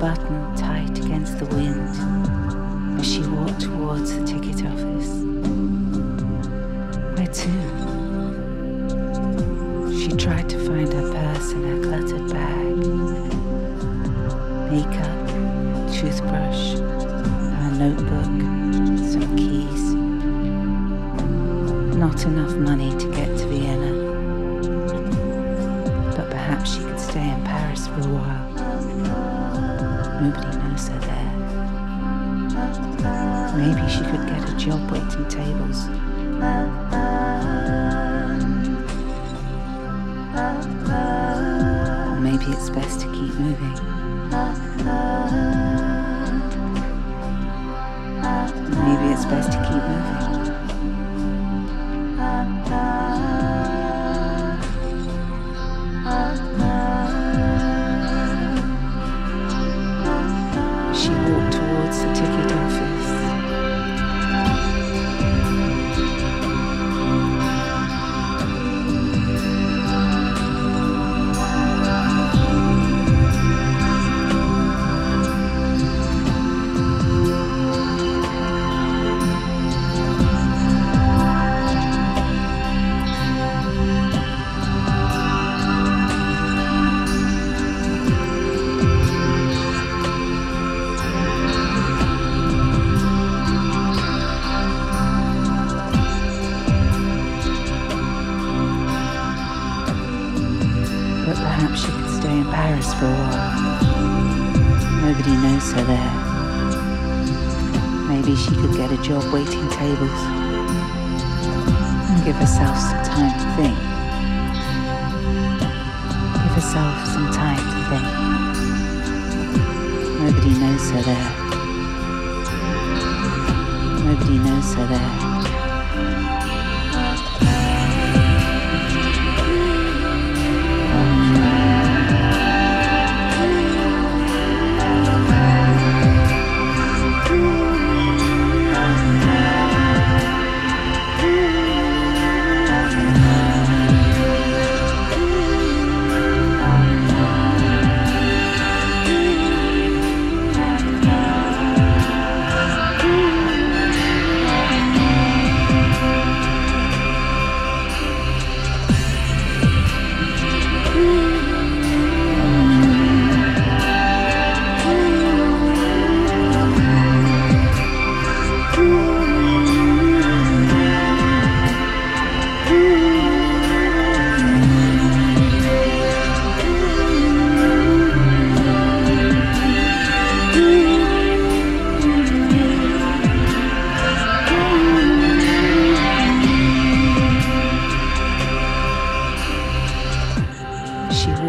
Buttoned tight against the wind as she walked towards the ticket office.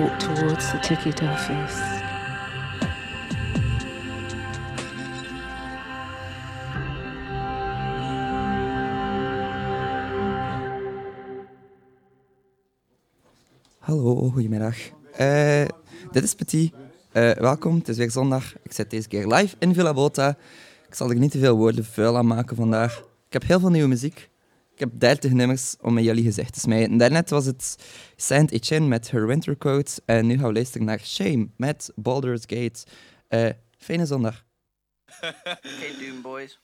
Walked towards the ticket office. Hallo, goedemiddag. Eh, dit is Petit. Eh, welkom, het is weer zondag. Ik zit deze keer live in Villa Bota. Ik zal er niet te veel woorden vuil aan maken vandaag. Ik heb heel veel nieuwe muziek. Ik heb 30 nummers om met jullie gezicht te smijten. Daarnet was het Saint Etienne met Her Wintercoat. En nu gaan we luisteren naar Shame met Baldur's Gate. Eh, fijne zondag. Okay, Doom Boys.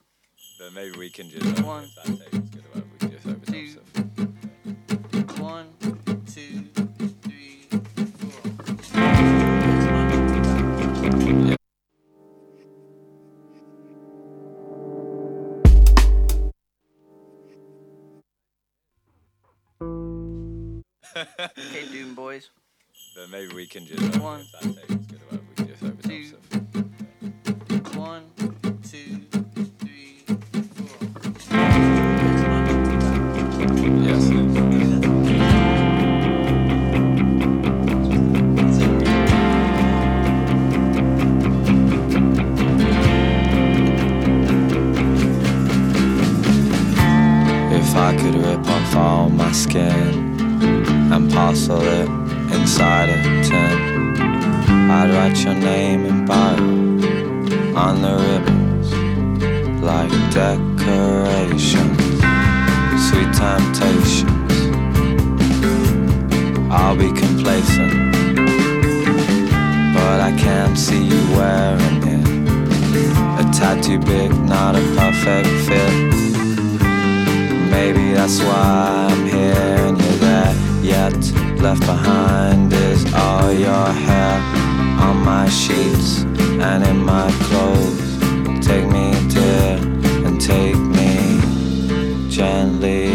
But maybe we can just. One, Okay, Doom Boys. But maybe we can just. One, if that good well, we can just open two, stuff. one, two, three, four. Yes. If I could rip off all my skin and parcel it inside a tin. I'd write your name in bio on the ribbons like decorations, sweet temptations. I'll be complacent, but I can't see you wearing it. A tattoo, big, not a perfect fit. Maybe that's why I'm here yet left behind is all your hair on my sheets and in my clothes. Take me, dear, and take me gently.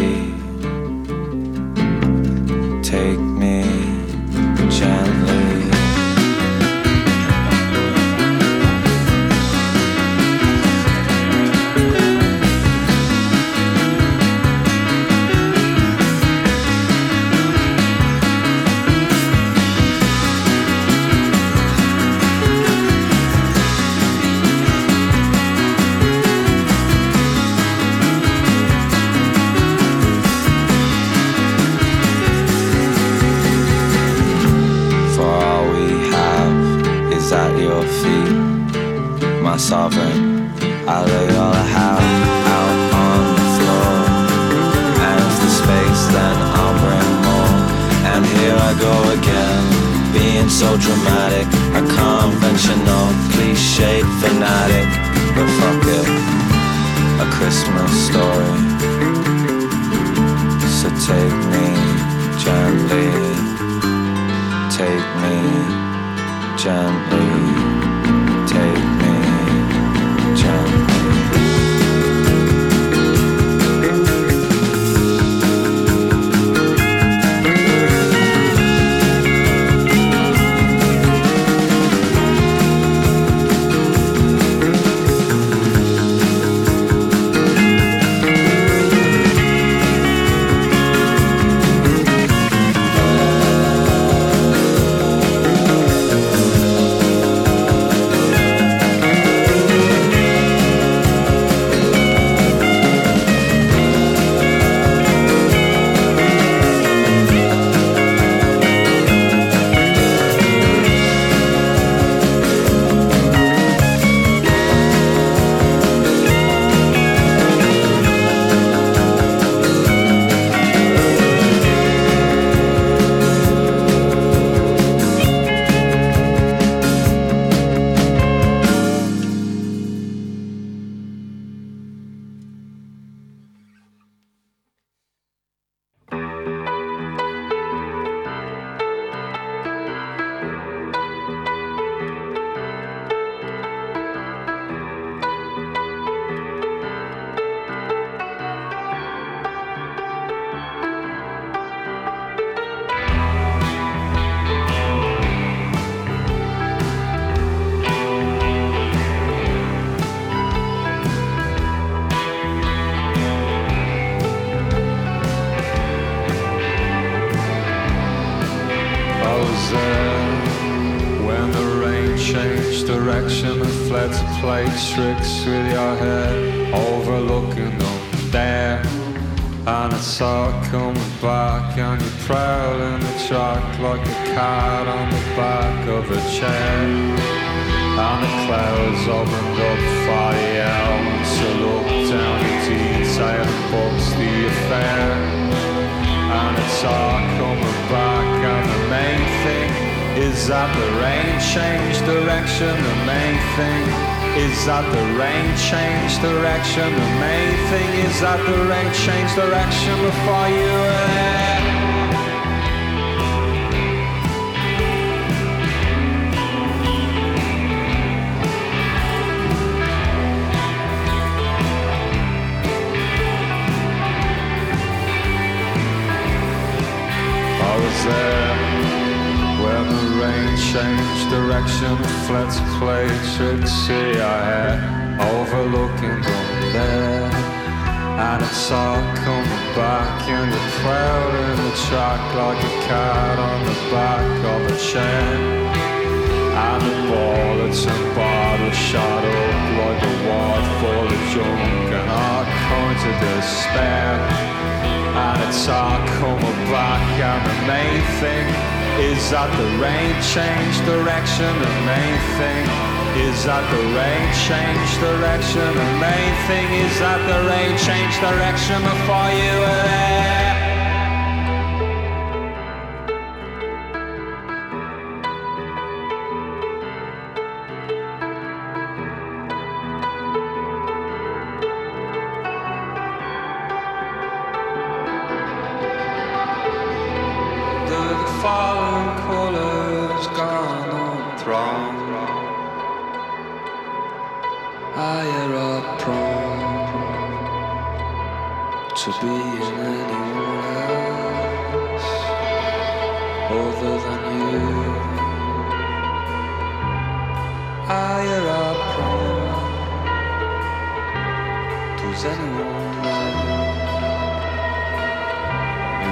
You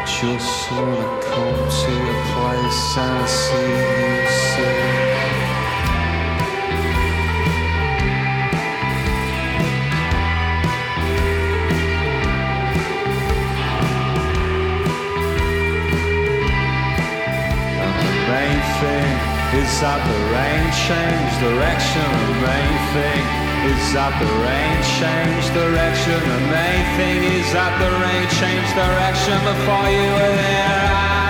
just wanna come to a place and see you sing. And the main thing is the rain direction. The main thing is that the rain changed direction. The main thing is that the rain changed direction before you were there. En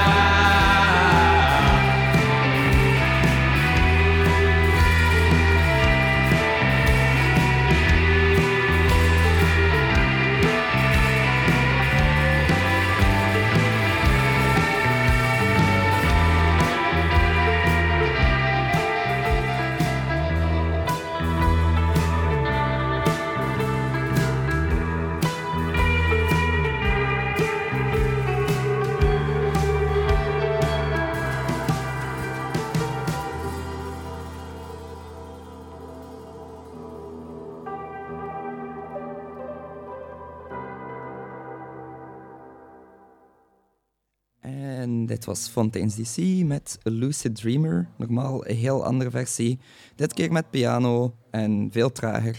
was Fontaine's DC met Lucid Dreamer. Normaal een heel andere versie. Dit keer met piano en veel trager.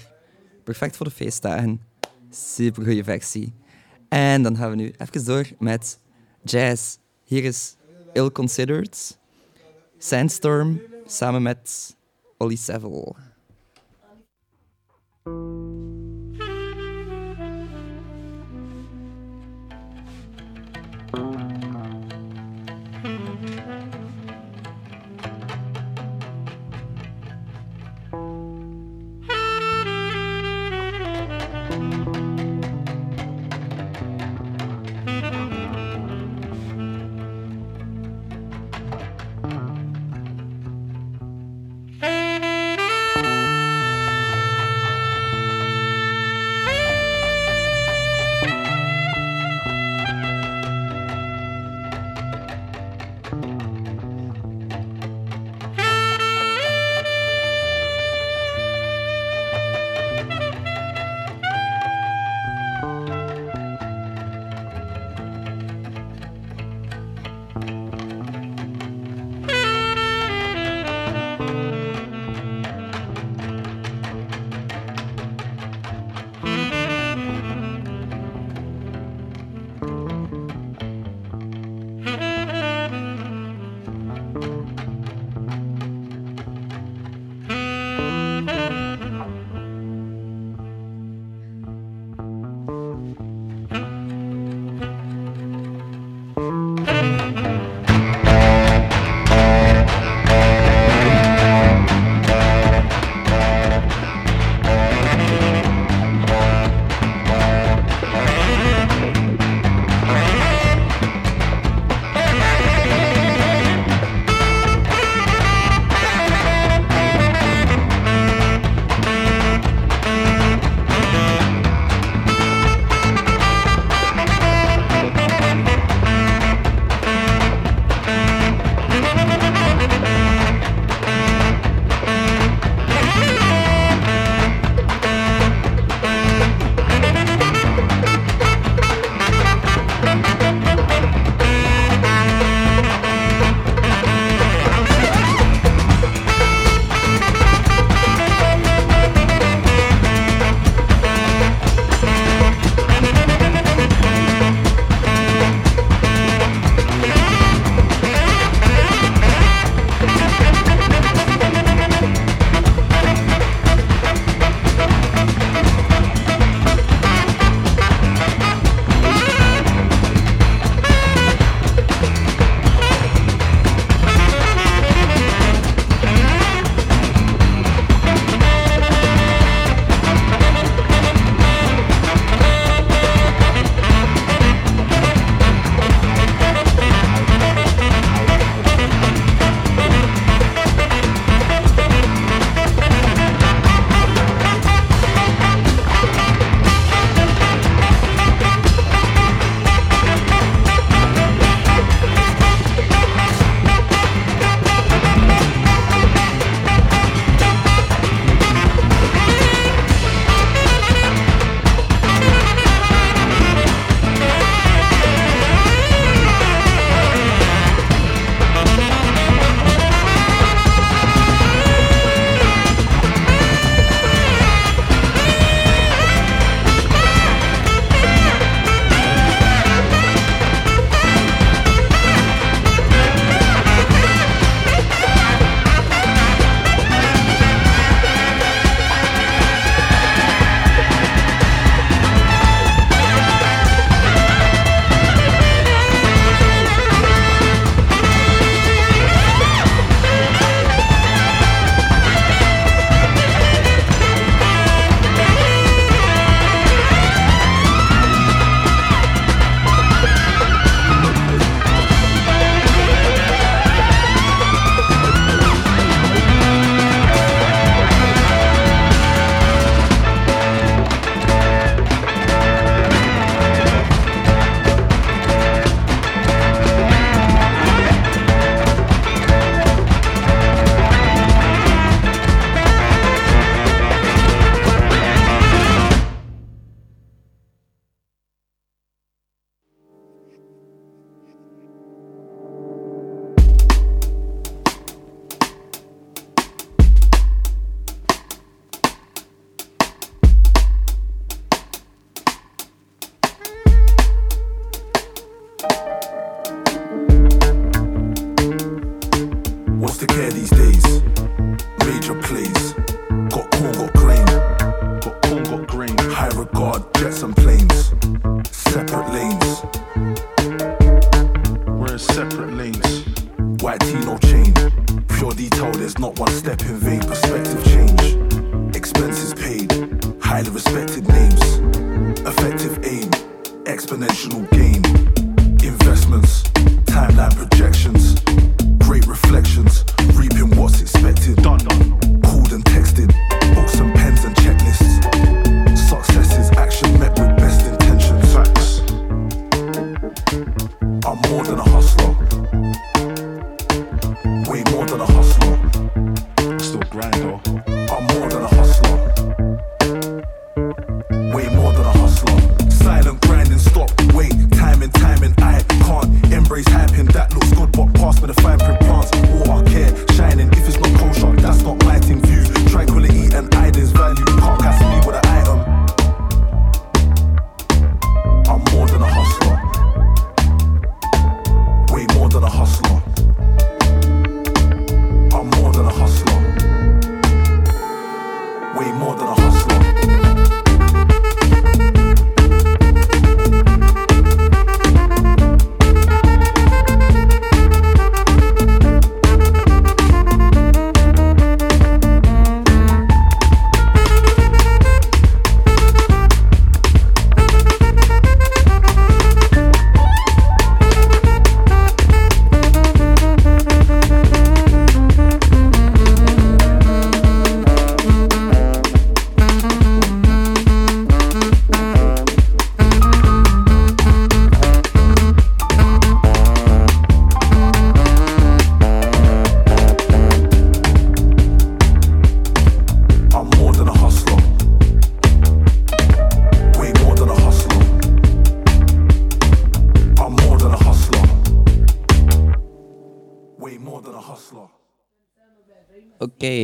Perfect voor de feestdagen. Super goede versie. En dan gaan we nu even door met jazz. Hier is Ill Considered. Sandstorm samen met Ollie Seville.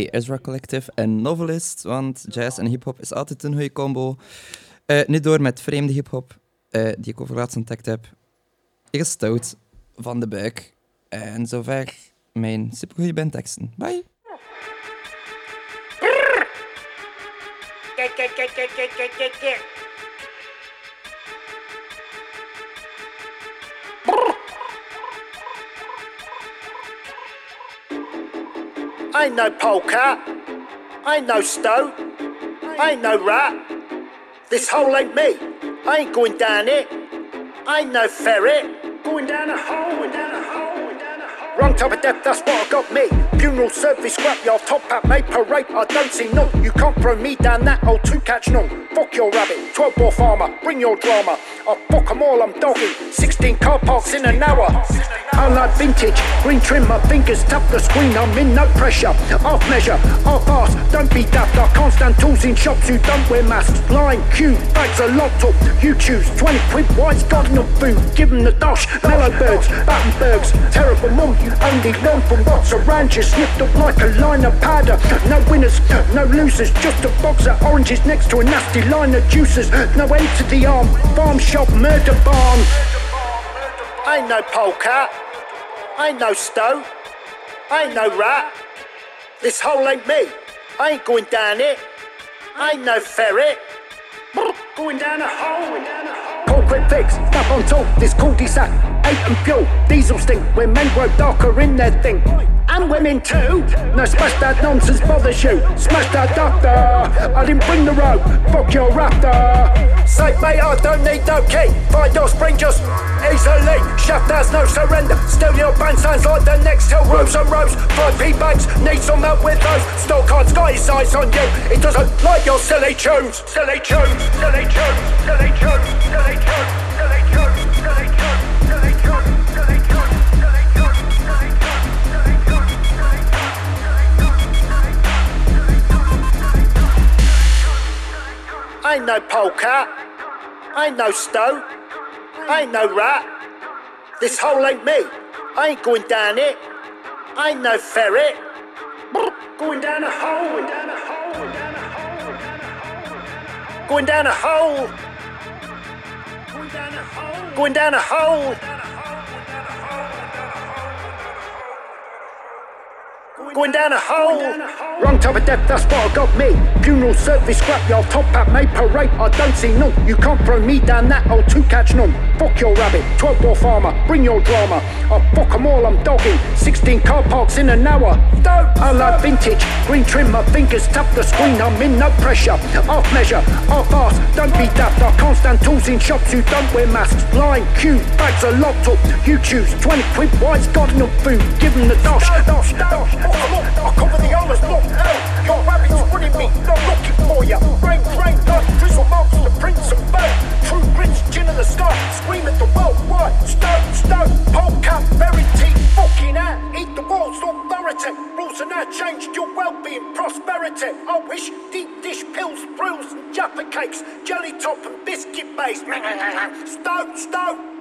Ezra Collective en Novelist, want jazz en hip-hop is altijd een goede combo. Eh, nu door met vreemde hip-hop, eh, die ik over laatst ontdekt heb. Ik is stout van de buik. En zover mijn supergoeie bandteksten. Bye! Ain't no polecat. Ain't no stoat. Ain't no rat. This hole ain't me. I ain't going down it. Ain't no ferret. Going down a hole, going down a hole, Wrong type of death, that's what I got me. Funeral service, scrapyard, top hat, made parade. I don't see none. You can't throw me down that hole to catch none. Fuck your rabbit, 12 bore farmer, bring your drama. I fuck 'em all, I'm dogging. 16 car parks in an hour. I like vintage, green trim, my fingers tap the screen. I'm in no pressure, half measure, half ass. Don't be daft, I can't stand tools in shops who don't wear masks. Line, queue, bags are locked up. You choose 20 quid, why's got enough food? Give 'em the dosh, mellow birds, Battenbergs. Terrible mum, only learn from what's around you. Slipped up like a line of powder. No winners, no losers, just a box of oranges next to a nasty line of juices. No end to the arm, farm shop, murder barn. Ain't no polecat. Ain't no stoat. Ain't no rat. This hole ain't me. I ain't going down it. Ain't no ferret. Going down a hole. Cold quick fix, stuff on top. This cul-de-sac, eight and fuel. Diesel stink when men grow darker in their thing. And women too. No smash that nonsense bothers you. Smash that doctor. I didn't bring the rope. Fuck your raptor. Say mate, I don't need no key. Find your spring just easily. Shaft has no surrender. Still your band sounds like the next hill. Rows and rows. Five P bags. Need some help with those. Still can't got his eyes on you. It doesn't like your silly tunes. Silly tunes. Silly tunes. Silly tunes. Silly tunes. Silly tunes. Ain't no polecat. Ain't no stoat. Ain't no rat. This hole ain't me. I ain't going down it. Ain't no ferret. Going down a hole. Going down a hole. Going down a hole. Going down a hole. Going down a hole. Wrong type of death, that's what I got me. Funeral service, scrapyard, top hat, made parade. I don't see none. You can't throw me down that old two catch none. Fuck your rabbit, 12 door farmer, bring your drama. I fuck 'em all, I'm dogging. 16 car parks in an hour. Don't. I like vintage, green trim, my fingers tap the screen. I'm in no pressure. Half measure, half ass, don't be daft. I can't stand tools in shops who don't wear masks. Line, queue, bags are locked up. You choose 20 quid, why's got enough food? Give 'em the dosh. dosh, dosh. I cover the honours, look out. Your rabbit's running me, not looking for ya. Rain, rain, drizzle marks, the prince of bad. True chin in the sky, scream at the world. Why? Stone, stone, polecat, verity, fucking out. Eat the world's authority. Rules are now changed, your well-being, prosperity. I wish deep dish pills, brews, and jaffa cakes, jelly top and biscuit base. Stone, stone.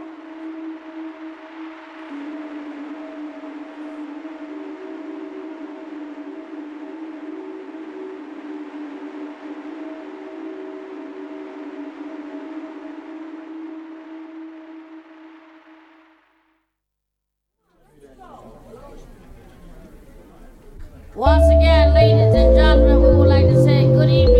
Once again, ladies and gentlemen, we would like to say good evening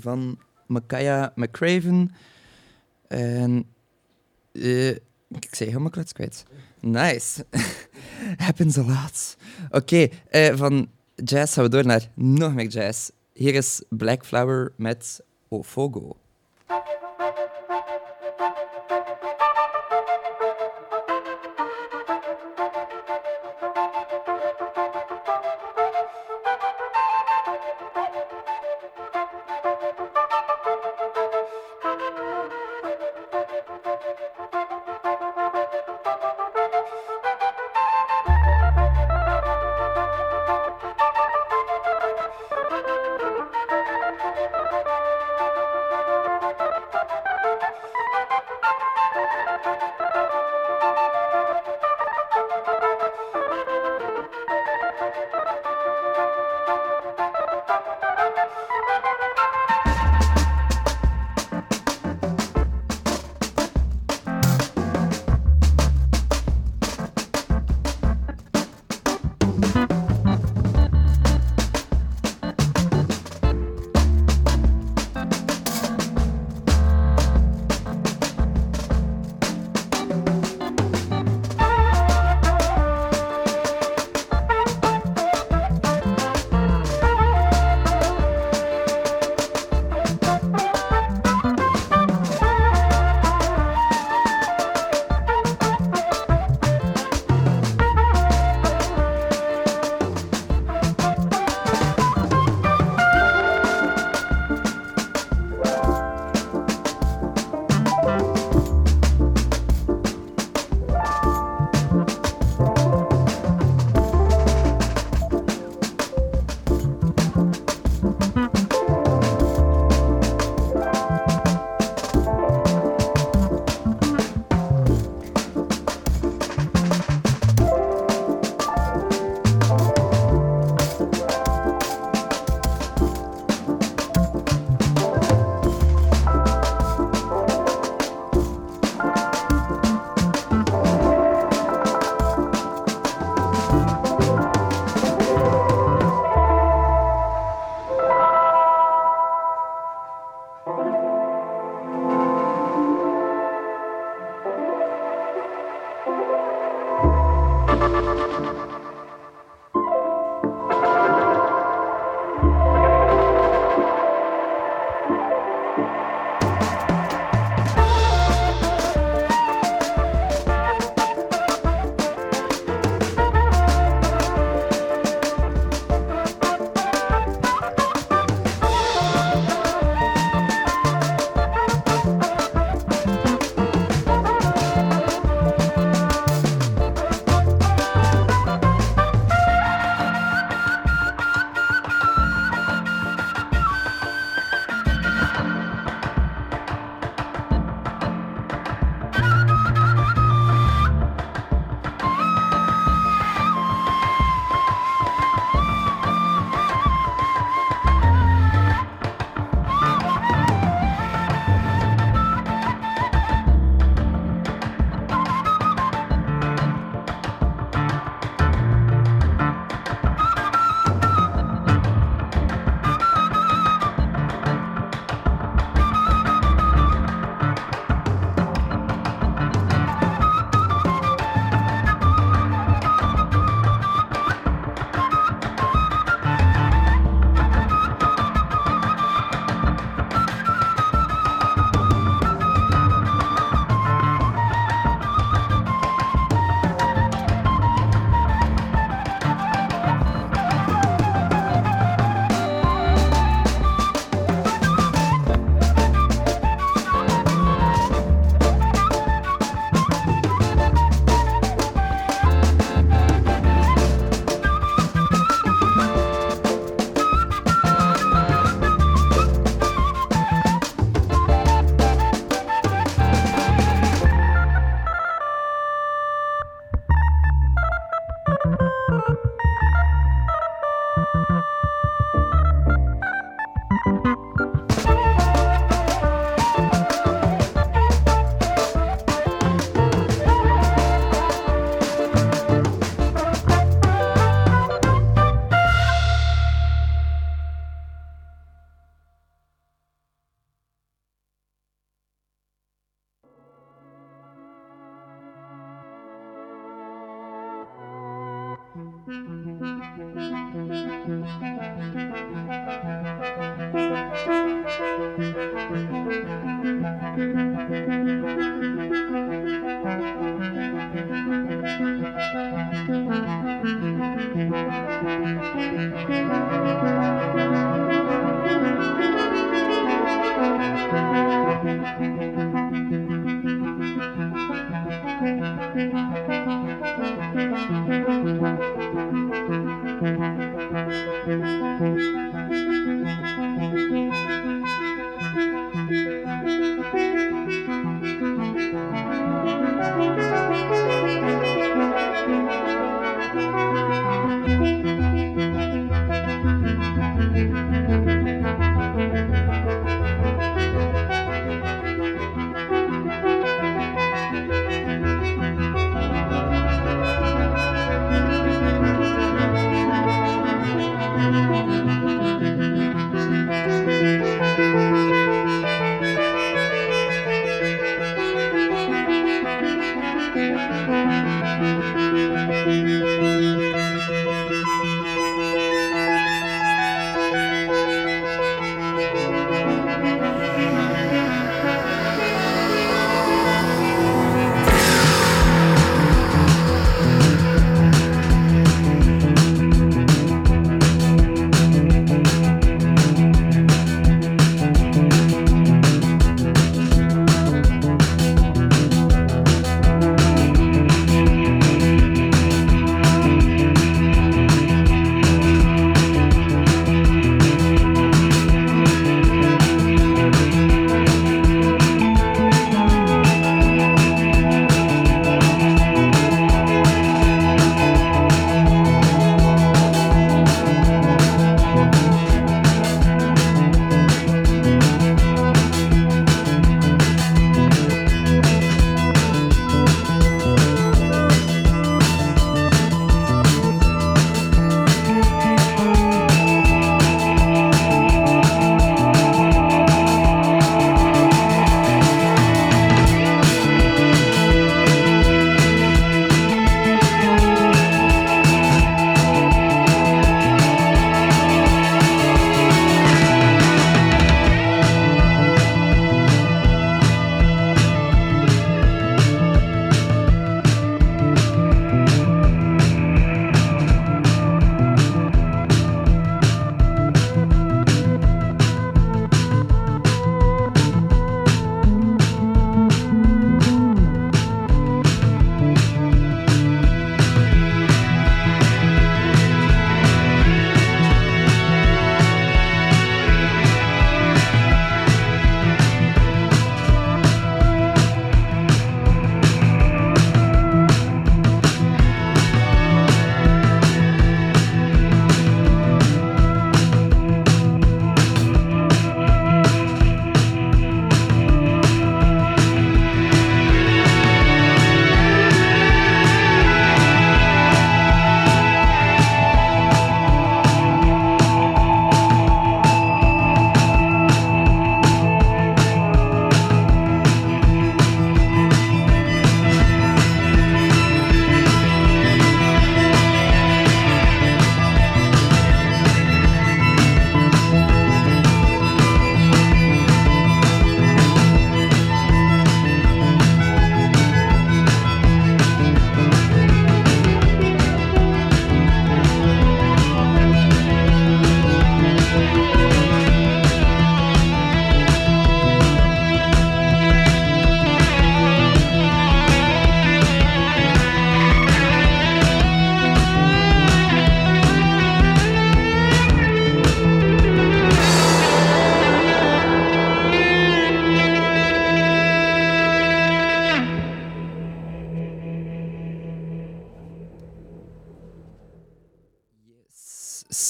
Van Makaya McCraven. En eh, ik zei helemaal klets kwijt. Nice. Happens a lot. Oké, eh, van jazz gaan we door naar nog meer jazz. Hier is Black Flower met Ofogo.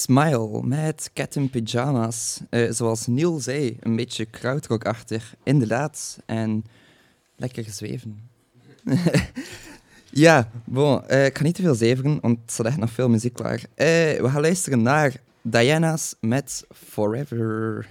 Smile met Cat in Pyjama's. Eh, zoals Neil zei, een beetje krautrockachtig. Inderdaad. En lekker zweven. ja, eh, ik ga niet te veel zeveren, want er staat nog veel muziek klaar. Eh, we gaan luisteren naar Diana's met Forever.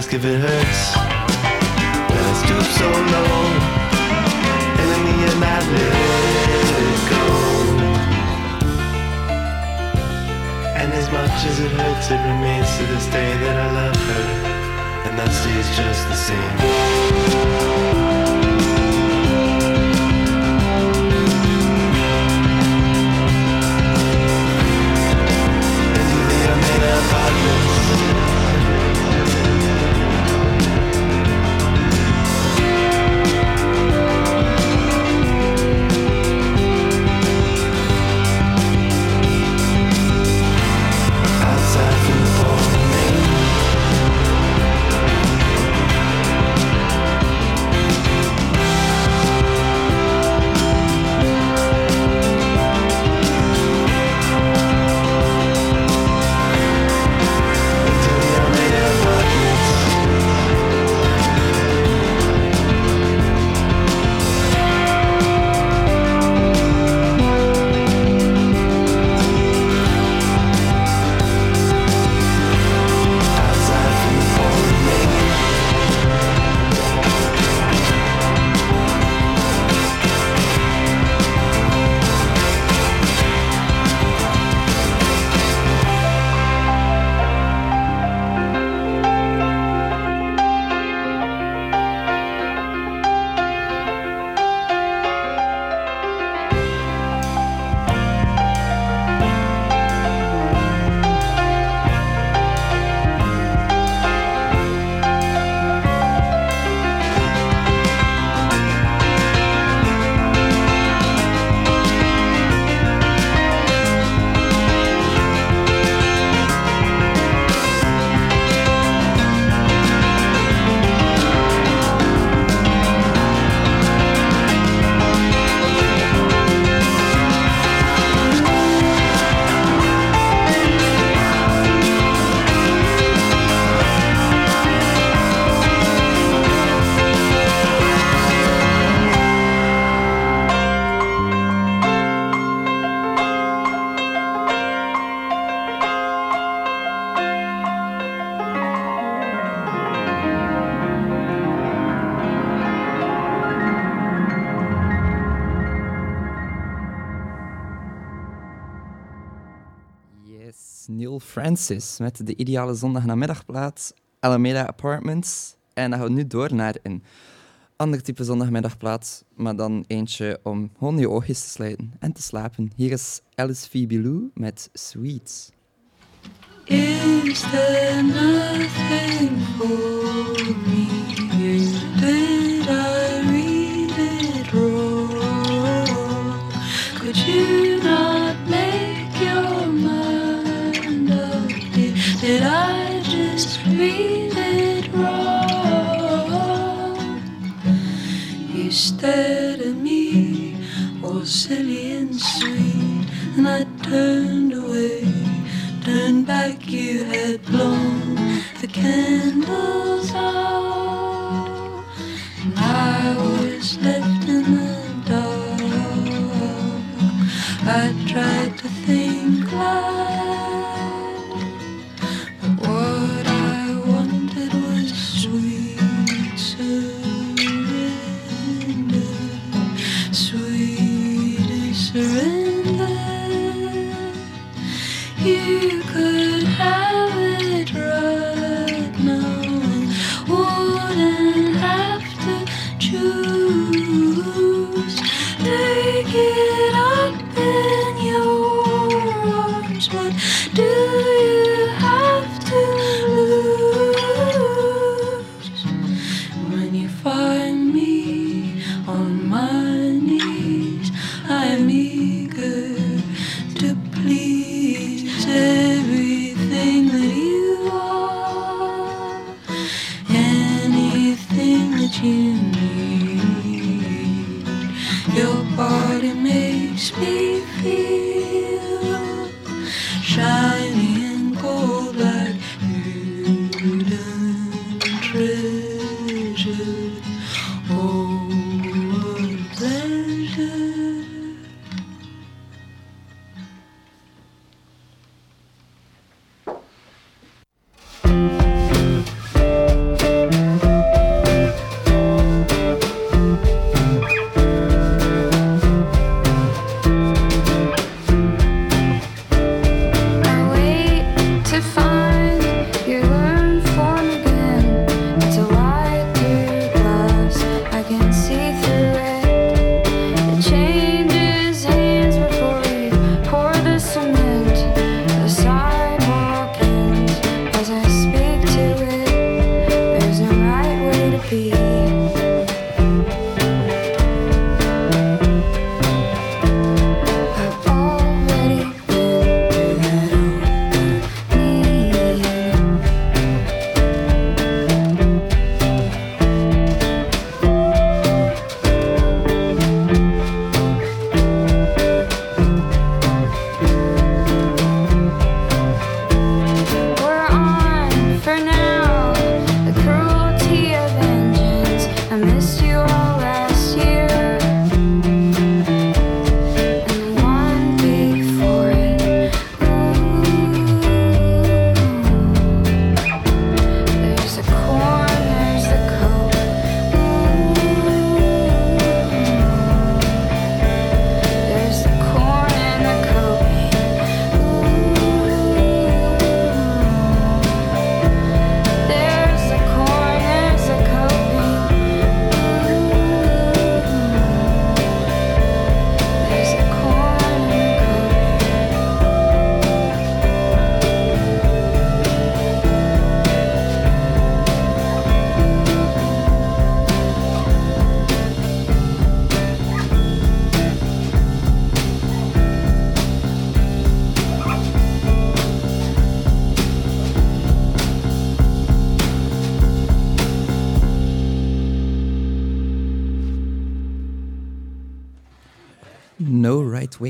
ask if it hurts. Met de ideale zondagnamiddagplaats Alameda Apartments. En dan gaan we nu door naar een ander type zondagnamiddagplaats maar dan eentje om gewoon je oogjes te sluiten en te slapen. Hier is Alice V. Bilou met Sweets. Is there nothing for me? Did I read it wrong? Could you not? read it wrong. You stared at me, all silly and sweet, and I turned away, turned back. You had blown the candles out, and I was left in the dark. I tried to think like.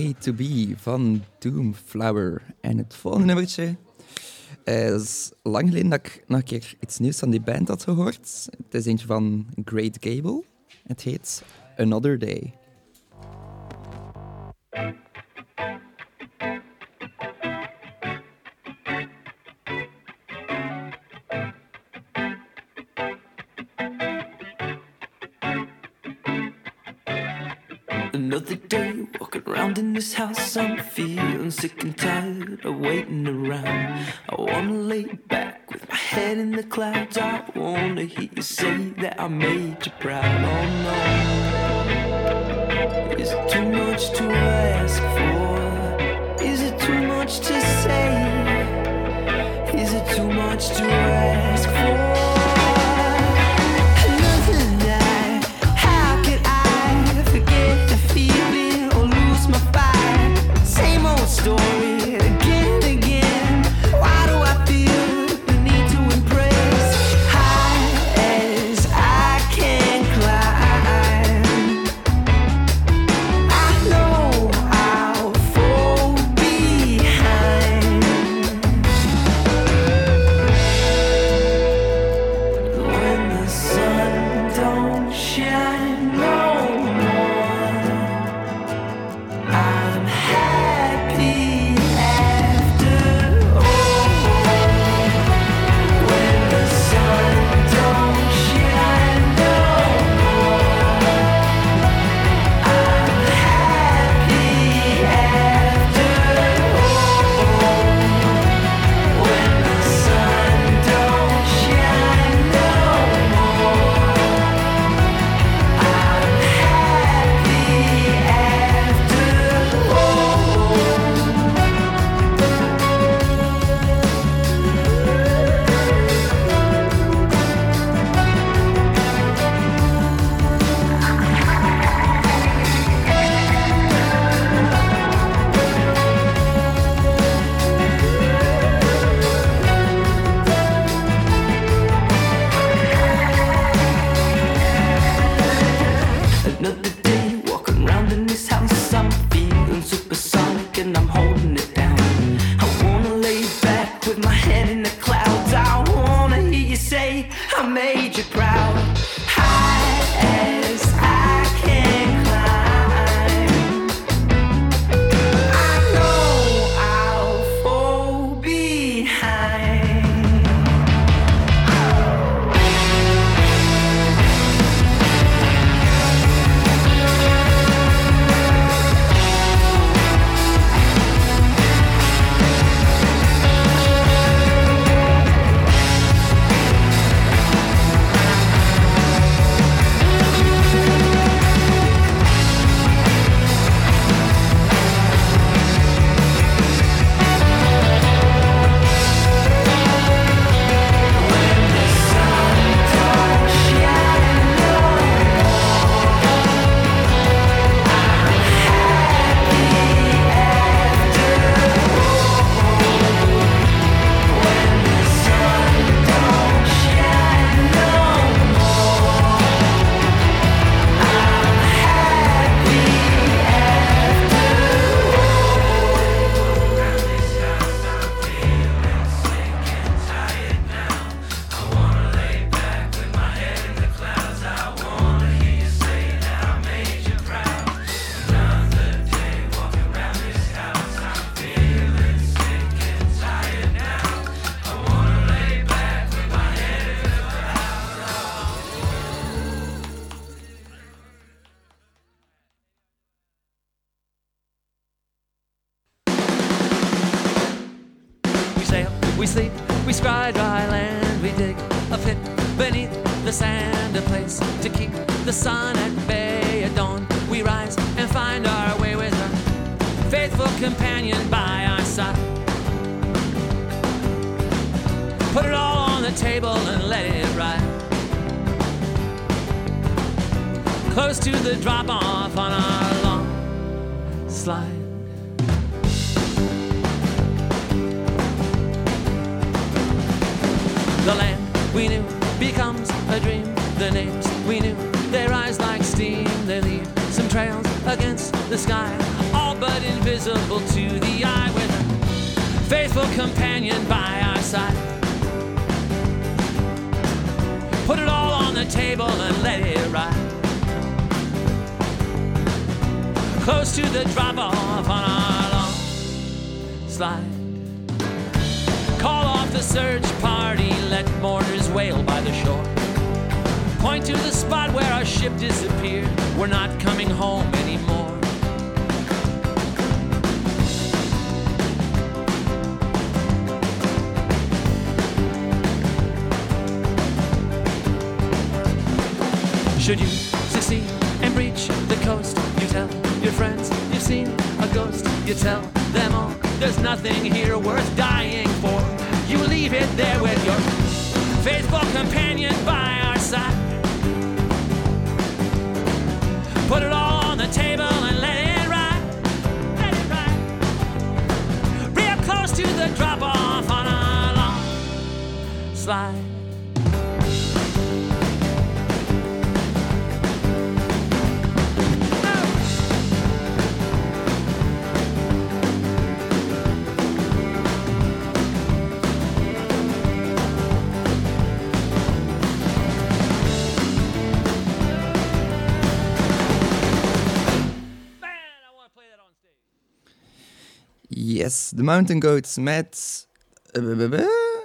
Way to Be van Doomflower. En het volgende nummertje eh, is lang geleden dat ik nog een keer iets nieuws van die band had gehoord. Het is eentje van Great Gable. Het heet Another Day. This house. I'm feeling sick and tired of waiting around. I wanna lay back with my head in the clouds. I wanna hear you say that I made you proud. Oh no, is it too much to ask for? Is it too much to say? Is it too much to ask for? Table and let it ride. Close to the drop off on our long slide. The land we knew becomes a dream. The names we knew, they rise like steam. They leave some trails against the sky, all but invisible to the eye, with a faithful companion by our side. Put it all on the table and let it ride. Close to the drop off on our long slide. Call off the search party, let mourners wail by the shore. Point to the spot where our ship disappeared. We're not coming home anymore. Should you succeed and breach the coast, you tell your friends you've seen a ghost. You tell them all there's nothing here worth dying for. You leave it there with your faithful companion by our side. Put it all on the table and let it ride. Let it ride. Real close to the drop off on a long slide. De Mountain Goats met... eh,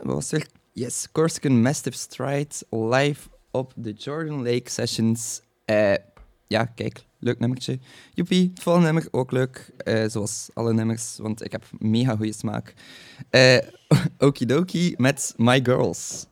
Wat was het? Yes, Corsican Mastiff Stride live op de Jordan Lake Sessions. Eh, ja, kijk, leuk nummertje. Joepie, het volgende nummer ook leuk. eh, zoals alle nummers, want ik heb mega goede smaak. Eh Okidoki met My Girls.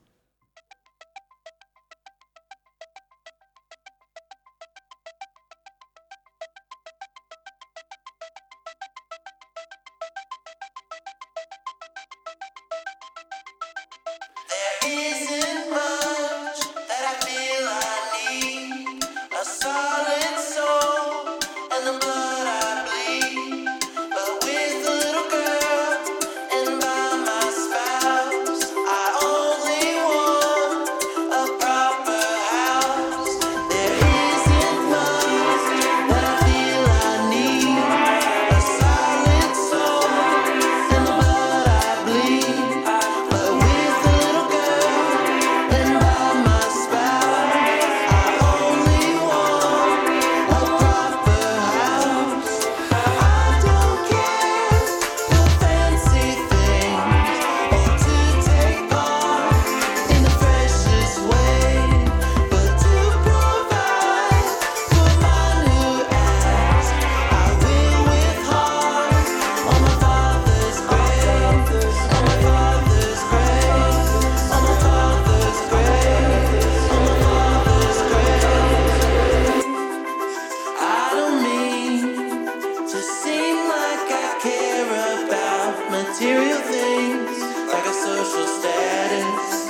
material things like a social status.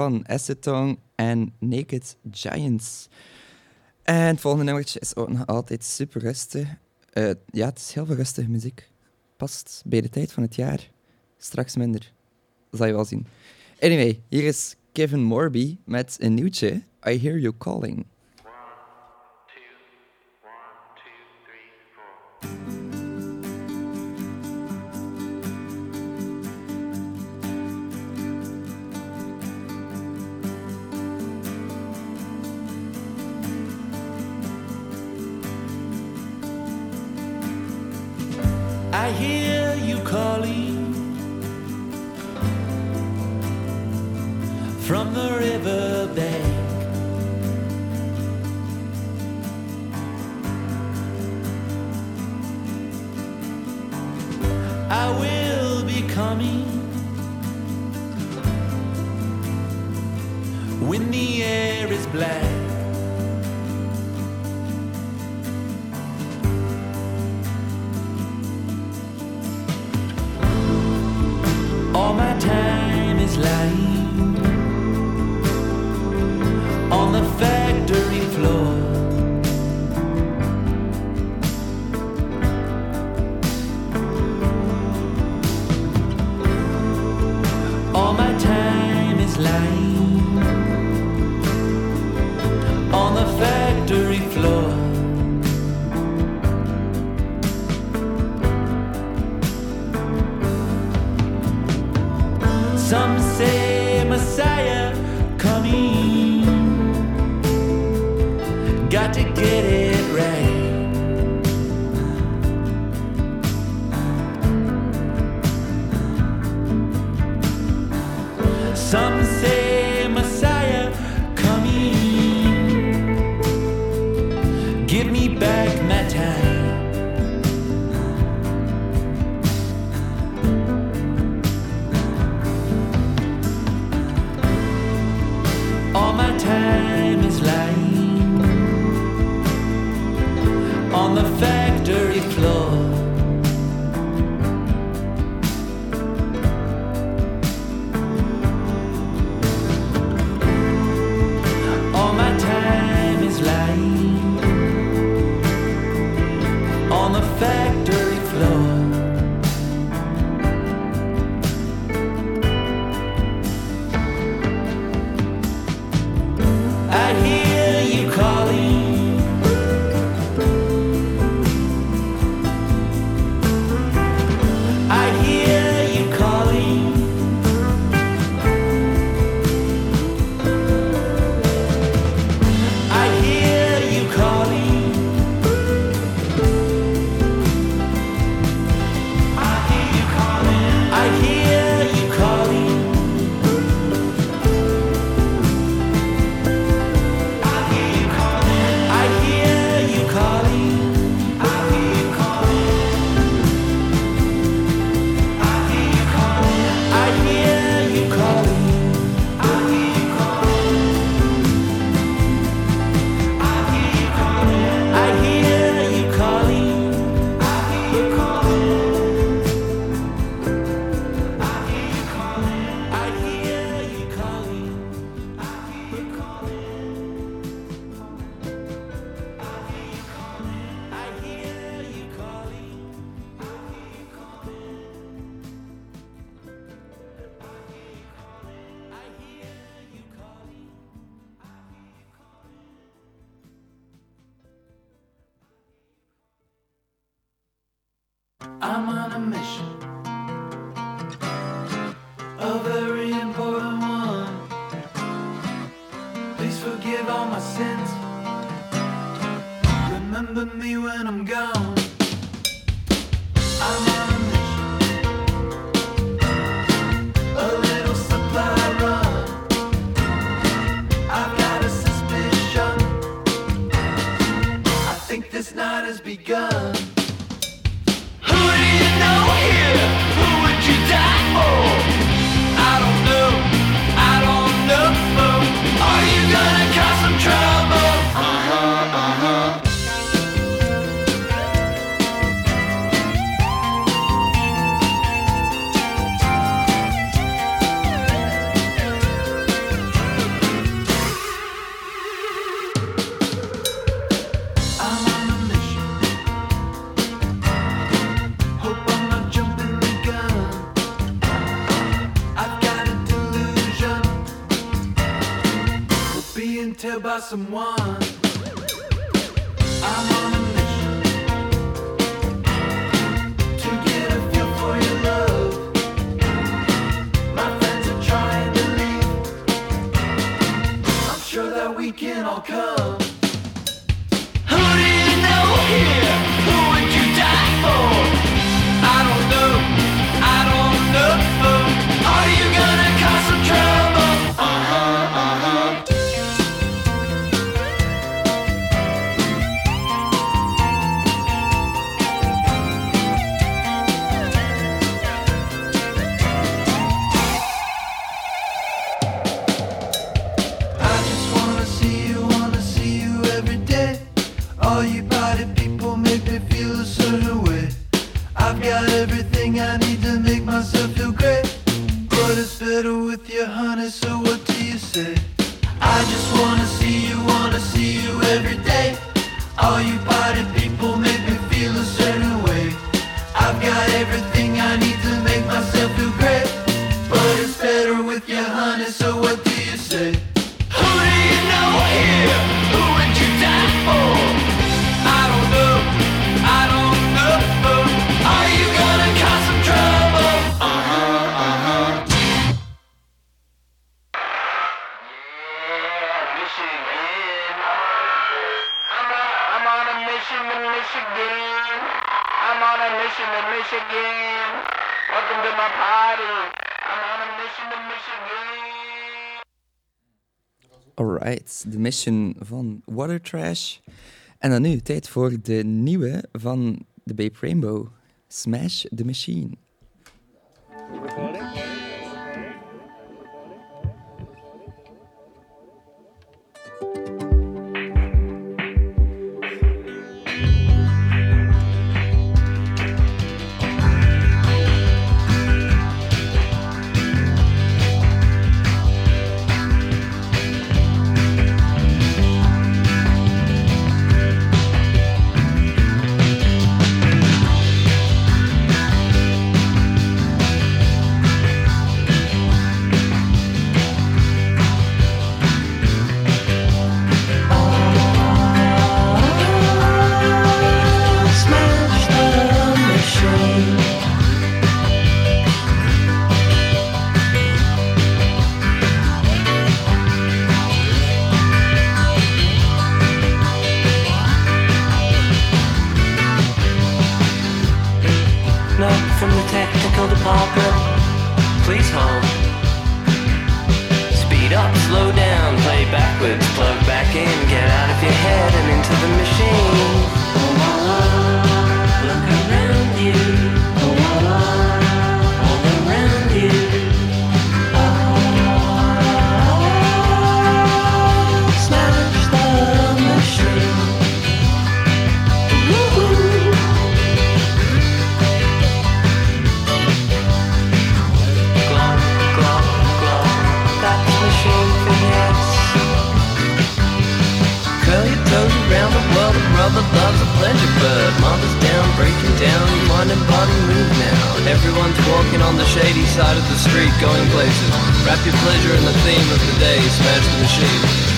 Van Acetone en Naked Giants. En het volgende nummertje is ook nog altijd super rustig. Eh, ja, het is heel veel rustige muziek. Past bij de tijd van het jaar. Straks minder. Dat zal je wel zien. Anyway, hier is Kevin Morby met een nieuwtje. I Hear You Calling. I hear you calling from the river bank. I will be coming when the air is black. All my time is lying on the factory floor. All my time is lying tell by someone. I'm on a mission to get a feel for your love. My friends are trying to leave. I'm sure that we can all come. de mission van Water Trash. En dan nu, tijd voor de nieuwe van de Bape Rainbow. Smash the Machine. Parker, please home. Speed up, slow down, play backwards, plug back in, get out of your head and into the machine. Brother loves a pleasure bird. Mother's down, breaking down, mind and body move now. Everyone's walking on the shady side of the street, going places. Wrap your pleasure in the theme of the day, smash the machine.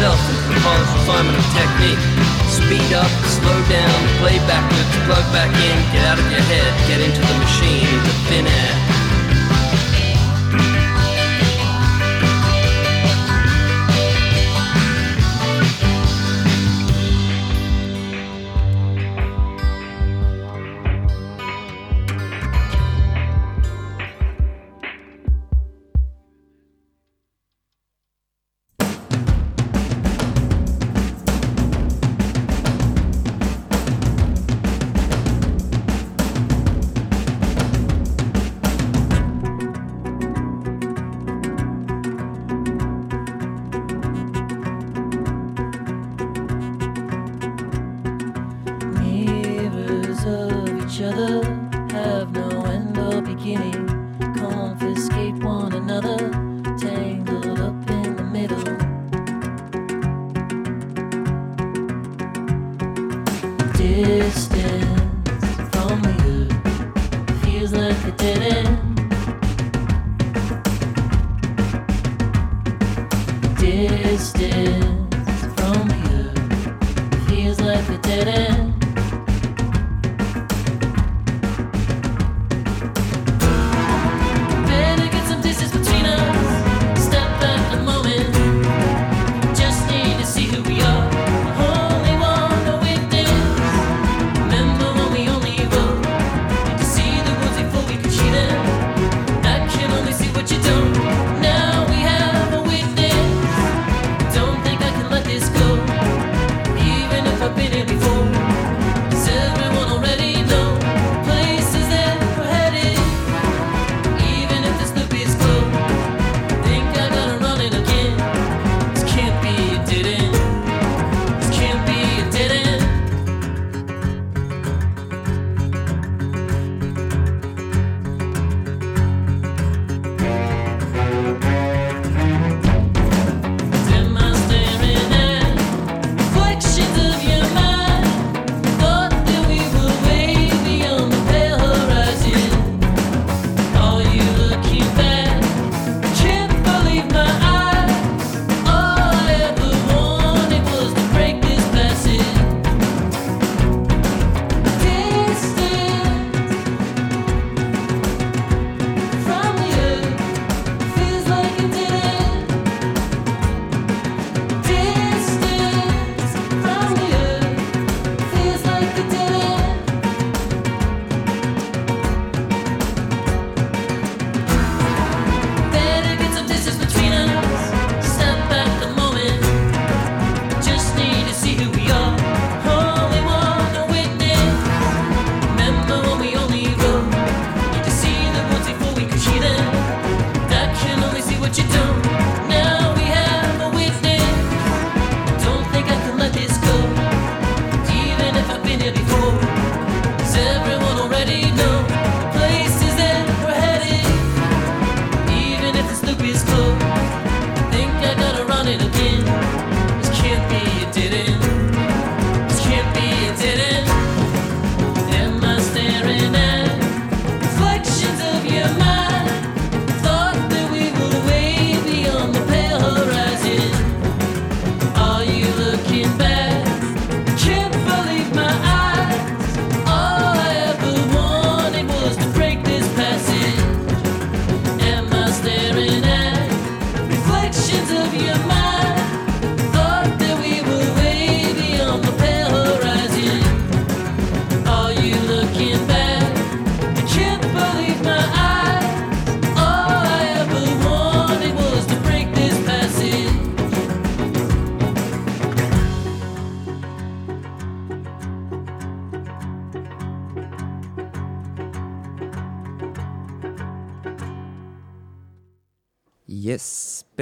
Yourself into the polished refinement of technique. Speed up, slow down, play backwards, plug back in, get out of your head, get into the machine, into thin air.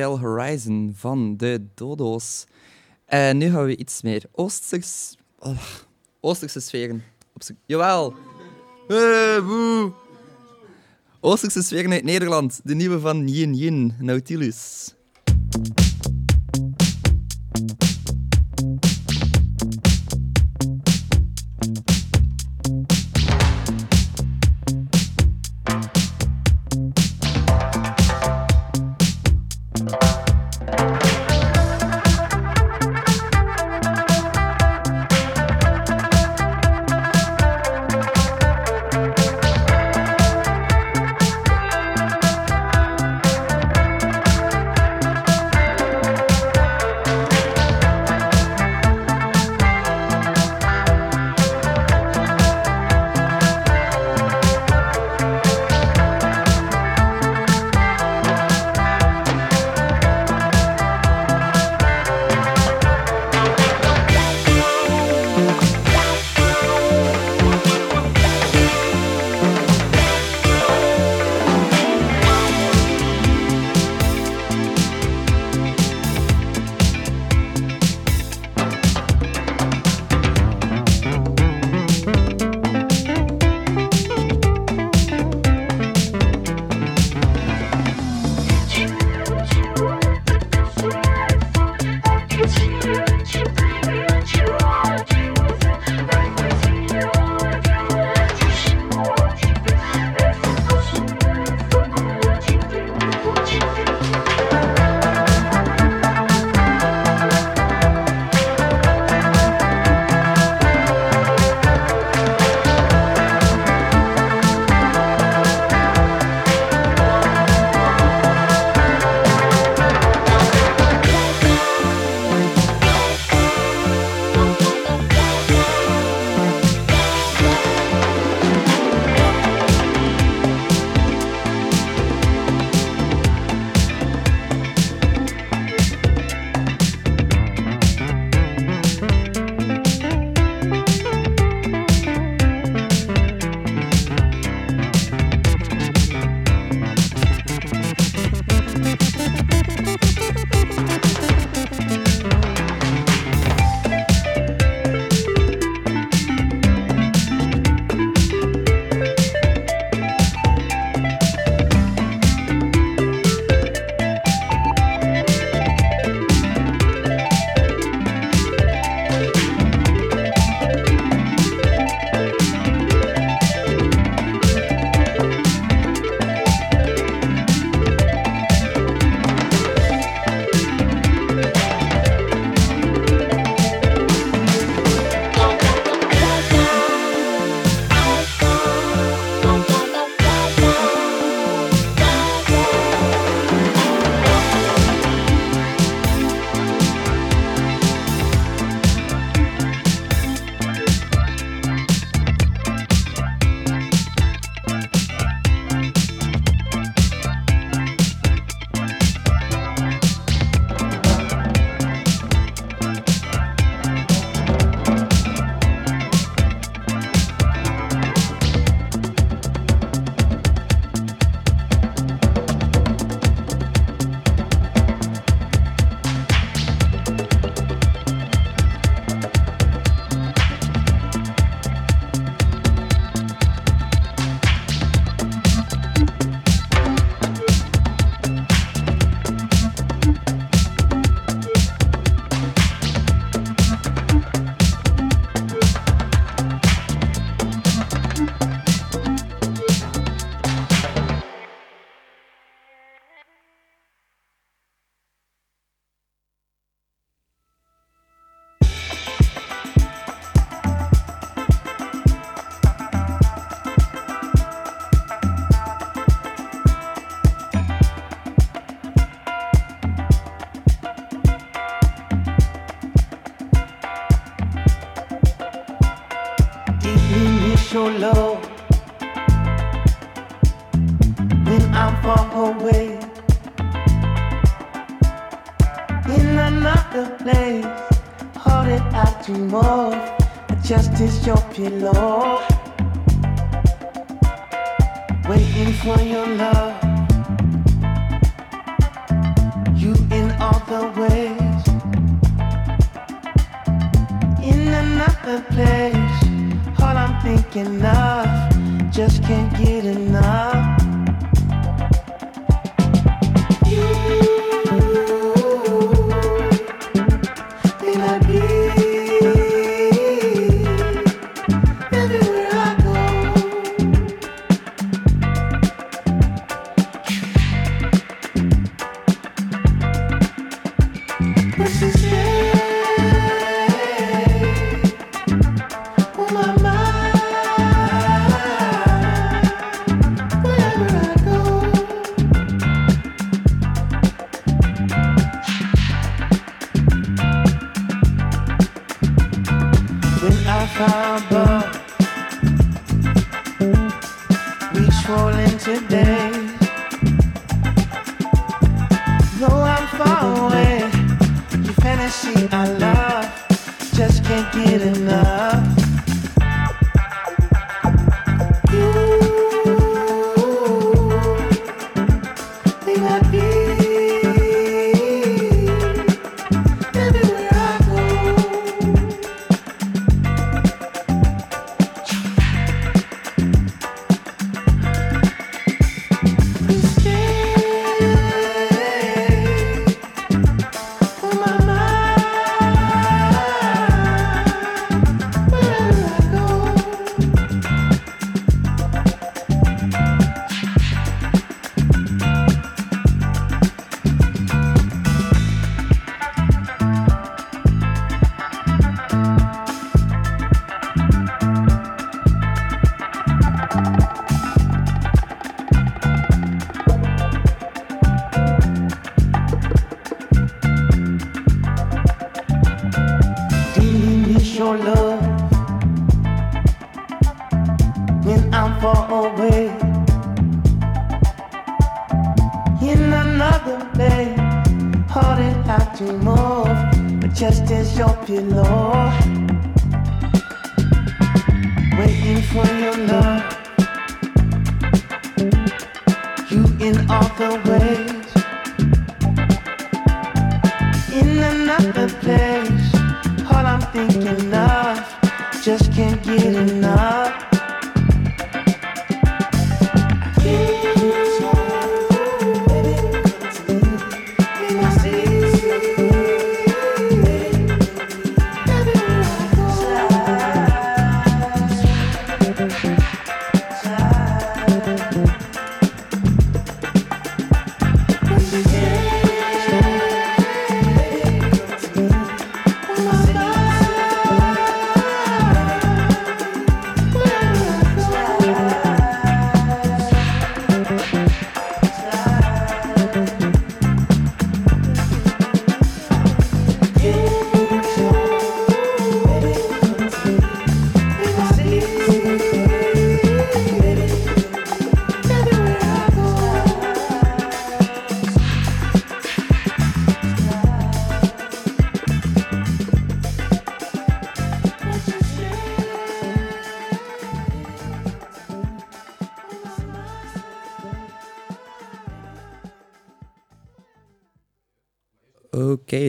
Horizon van de Dodo's. En nu gaan we iets meer Oosters... oh, Oosterse sferen. Jawel! Eh, woe. Oosterse sferen uit Nederland. De nieuwe van Yin Yin, Nautilus. Your love. harbor. We swollen today. Though I'm far away, your fantasy I love, just can't get enough.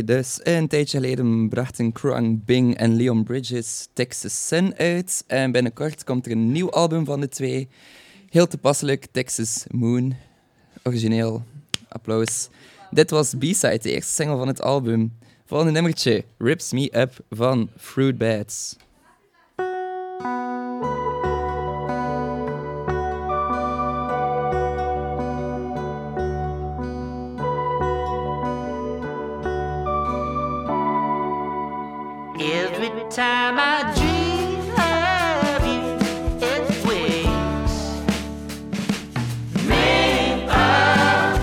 Dus een tijdje geleden brachten Krang Bing en Leon Bridges Texas Sun uit. En binnenkort komt er een nieuw album van de twee. Heel toepasselijk, Texas Moon. Origineel, applaus. Dit was B-Side, de eerste single van het album. Volgende nummertje, Rips Me Up van Fruit Bats. Time I dream of you, it wakes me up,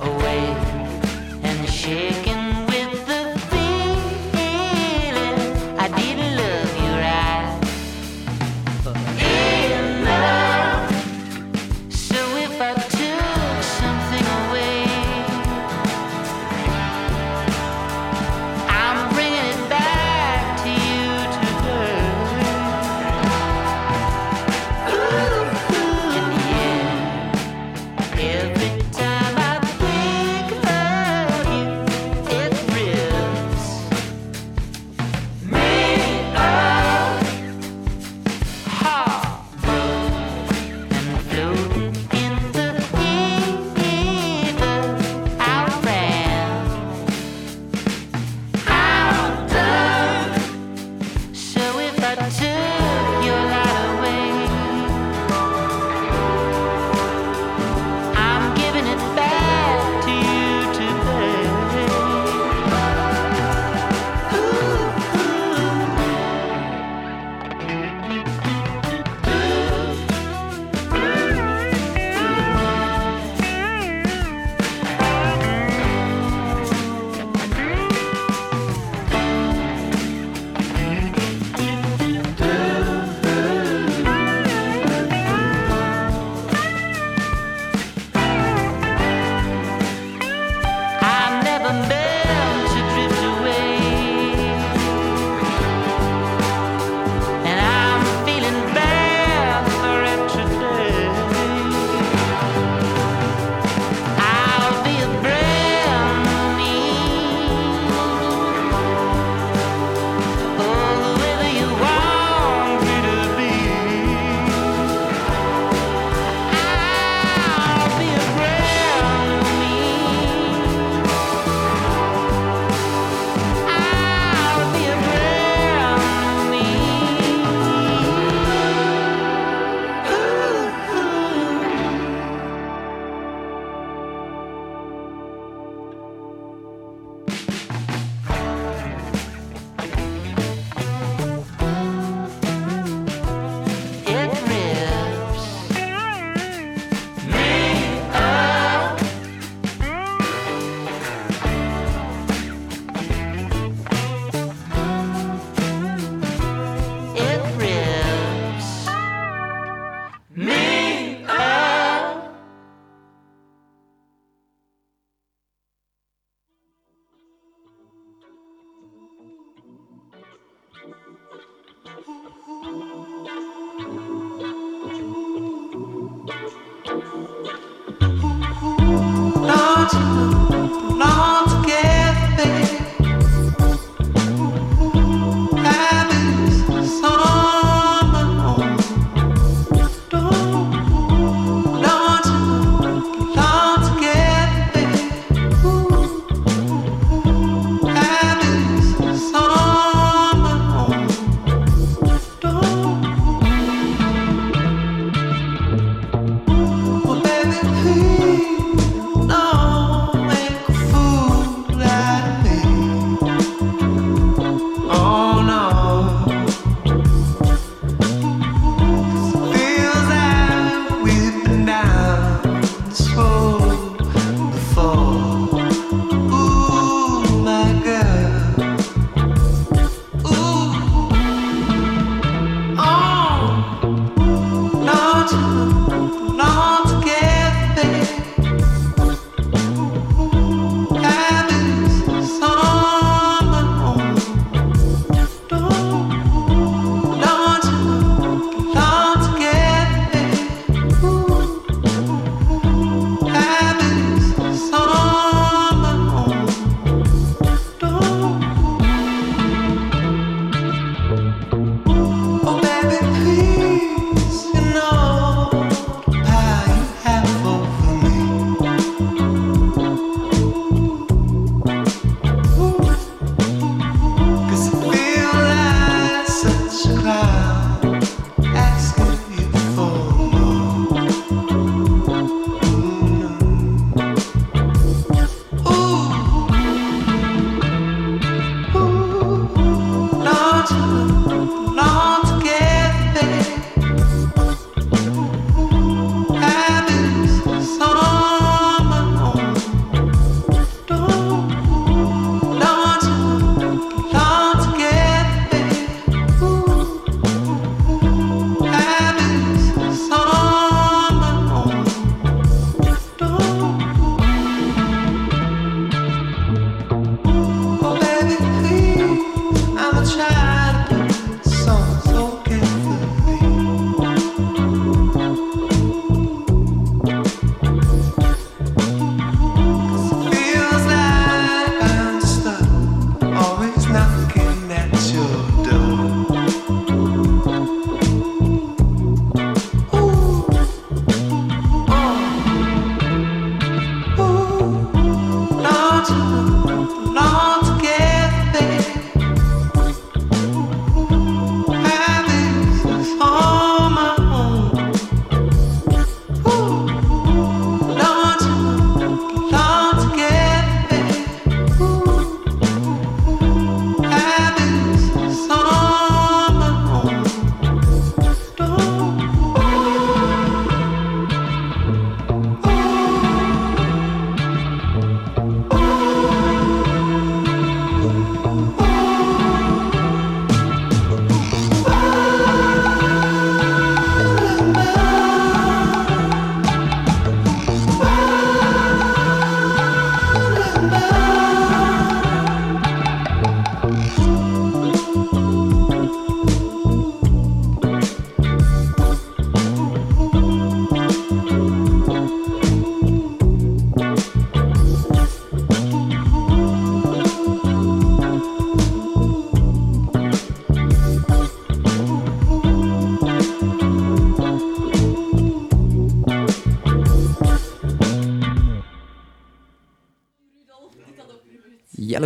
awake and shaken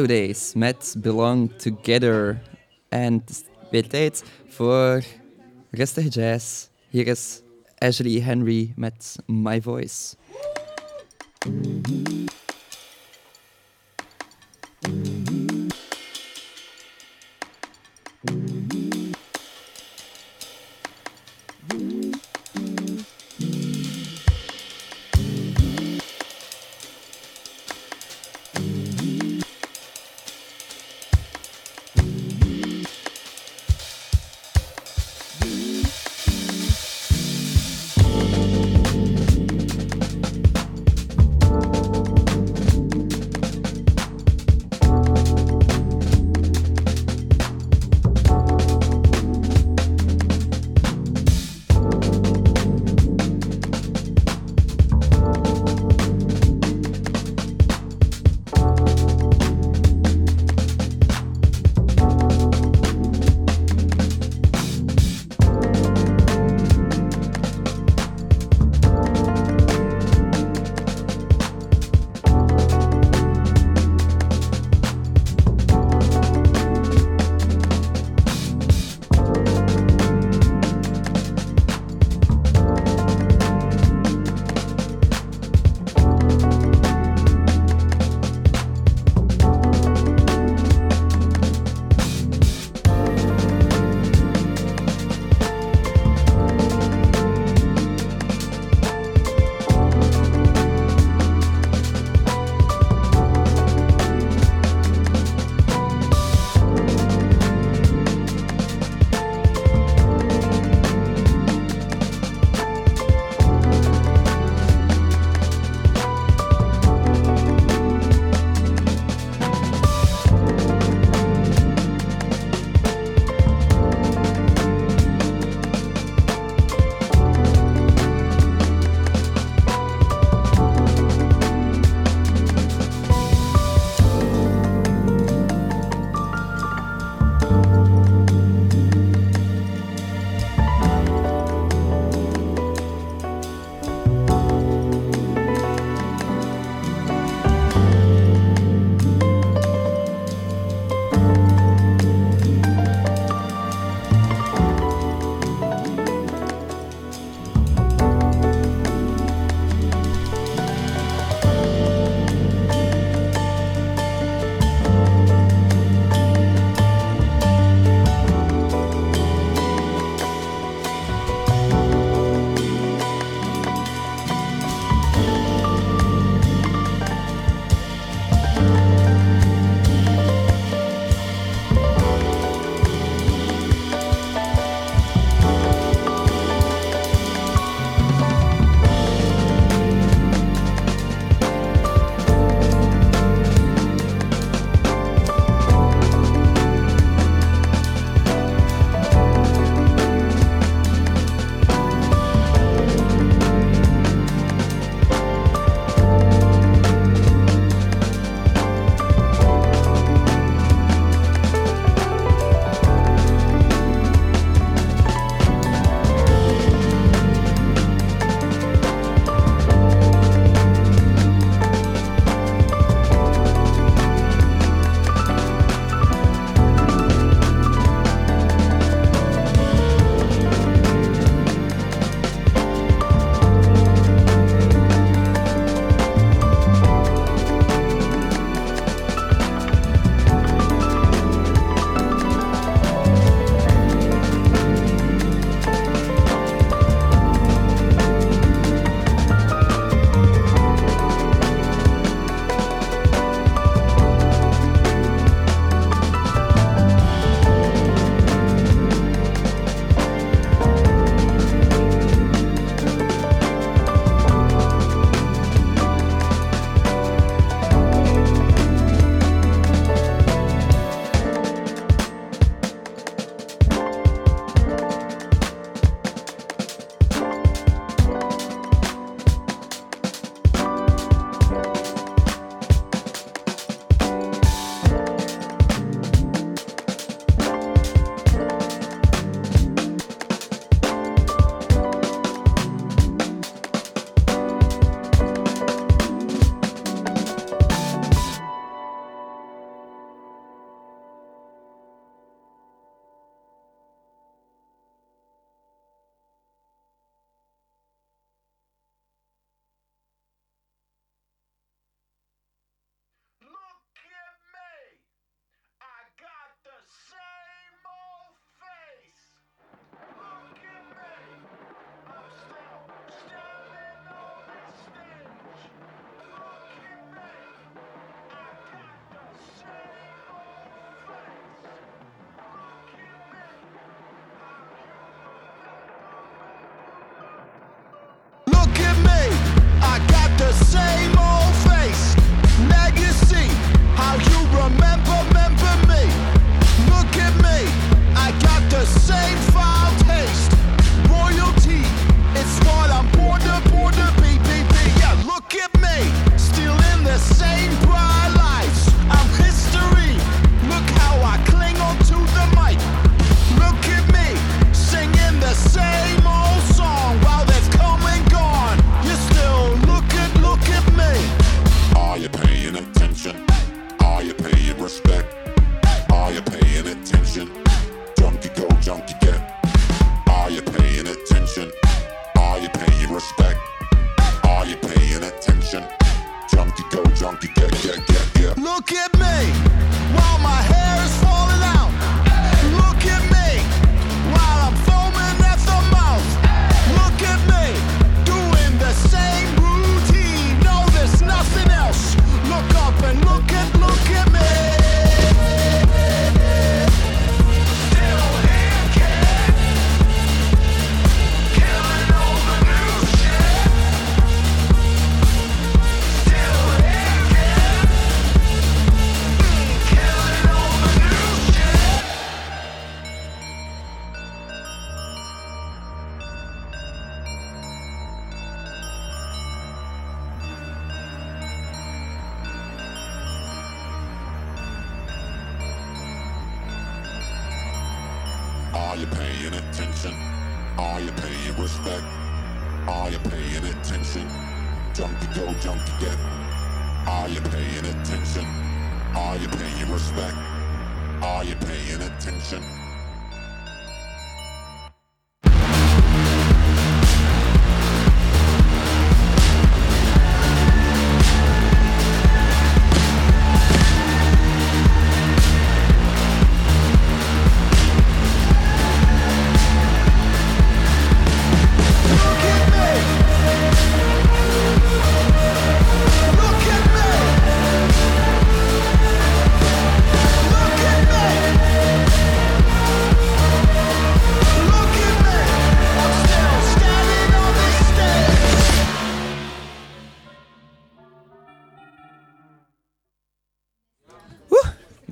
holidays met belong together and weer tijd voor rustige jazz. Hier is Ashley Henry met My Voice. Mm-hmm.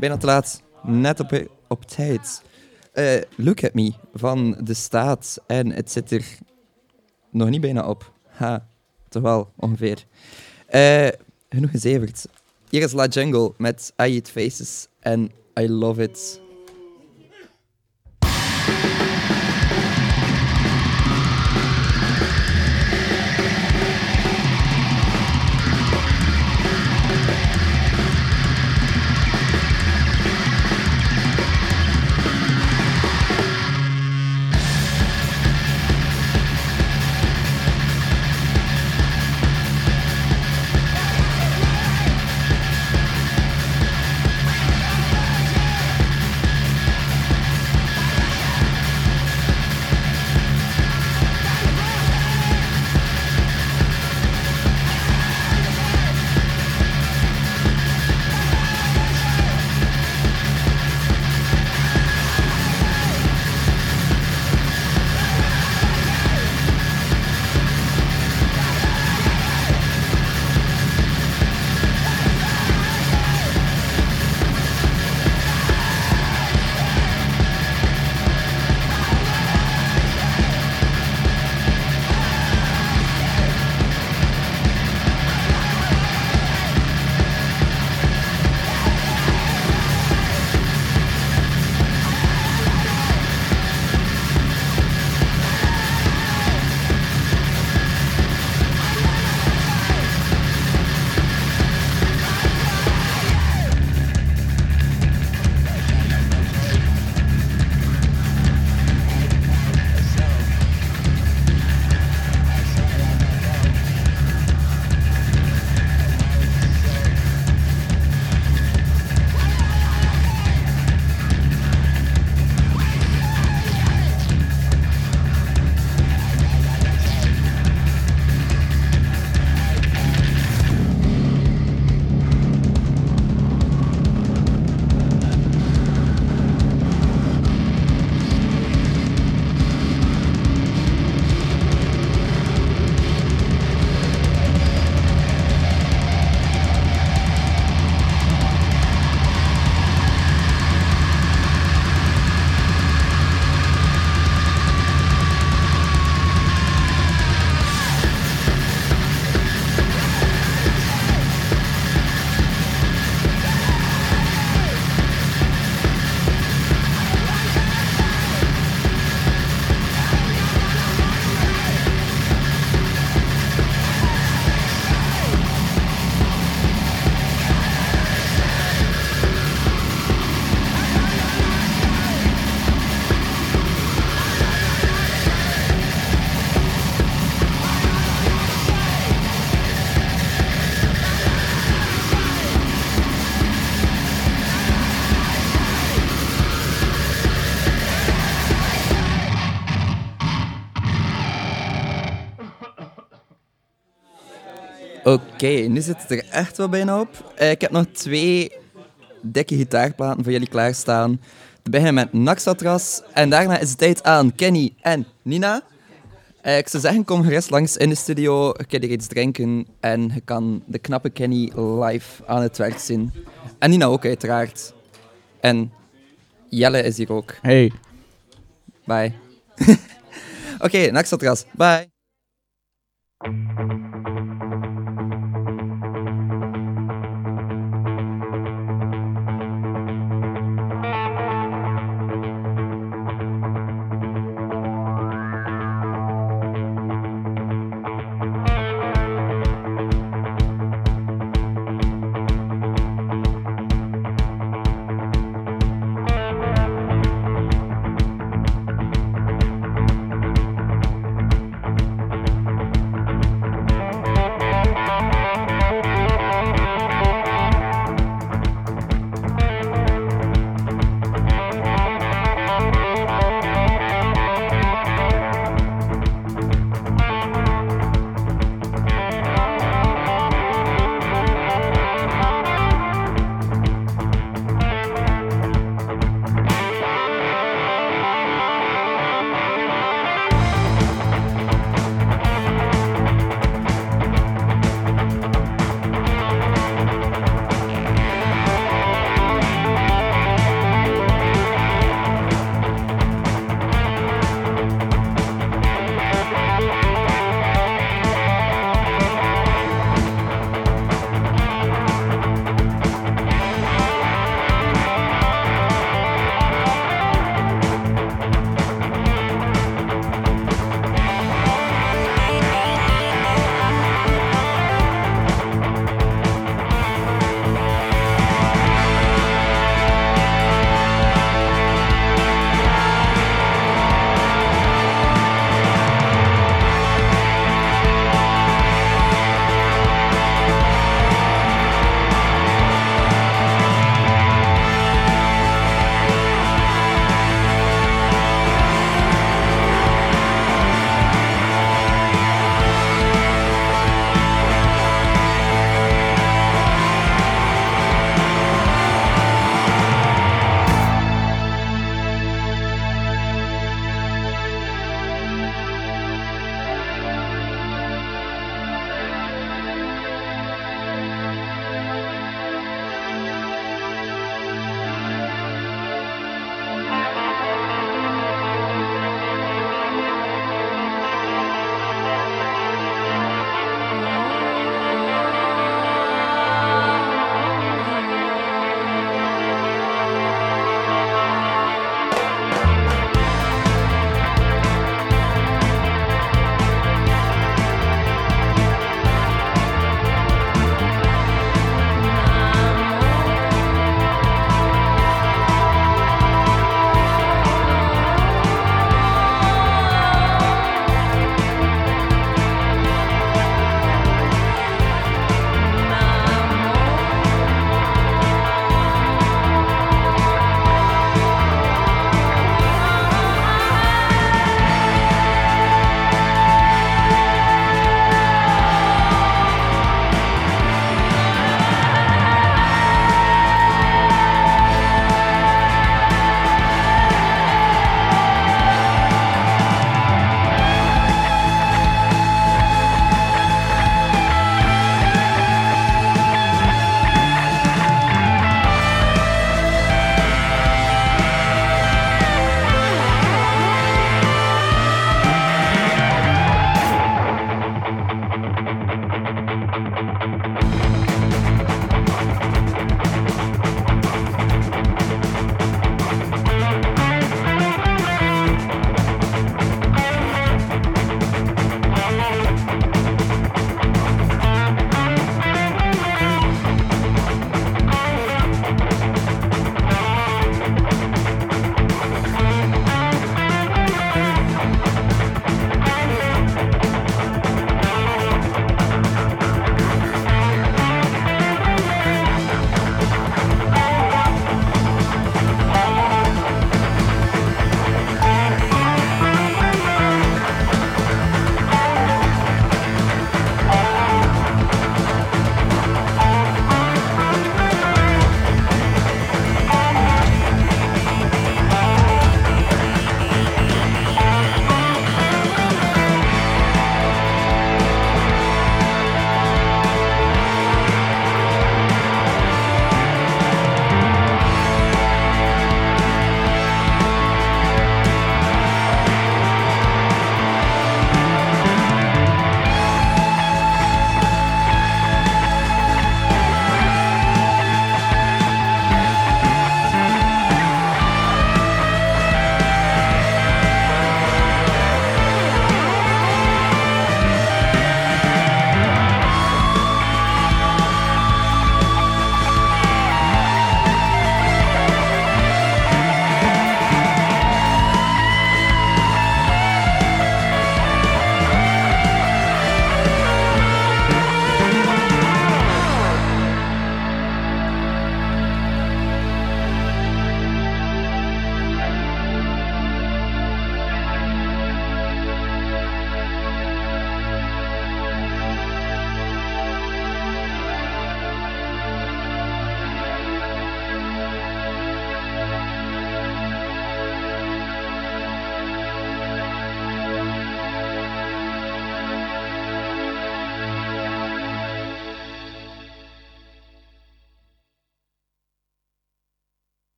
Bijna te laat. Net op, op tijd. Eh, Look at Me van de staat. En het zit er nog niet bijna op. Ha, toch wel, ongeveer. Uh, genoeg gezeverd. Hier is La Jungle met I Eat Faces en I Love It. Oké, nu zit het er echt wel bijna op. Eh, ik heb nog twee dikke gitaarplaten voor jullie klaarstaan. We beginnen met Naxatras en daarna is het tijd aan Kenny en Nina. Eh, ik zou zeggen, kom gerust langs in de studio. Je kunt hier iets drinken en je kan de knappe Kenny live aan het werk zien. En Nina ook, uiteraard. En Jelle is hier ook. Hey. Bye. Oké, Naxatras. Bye.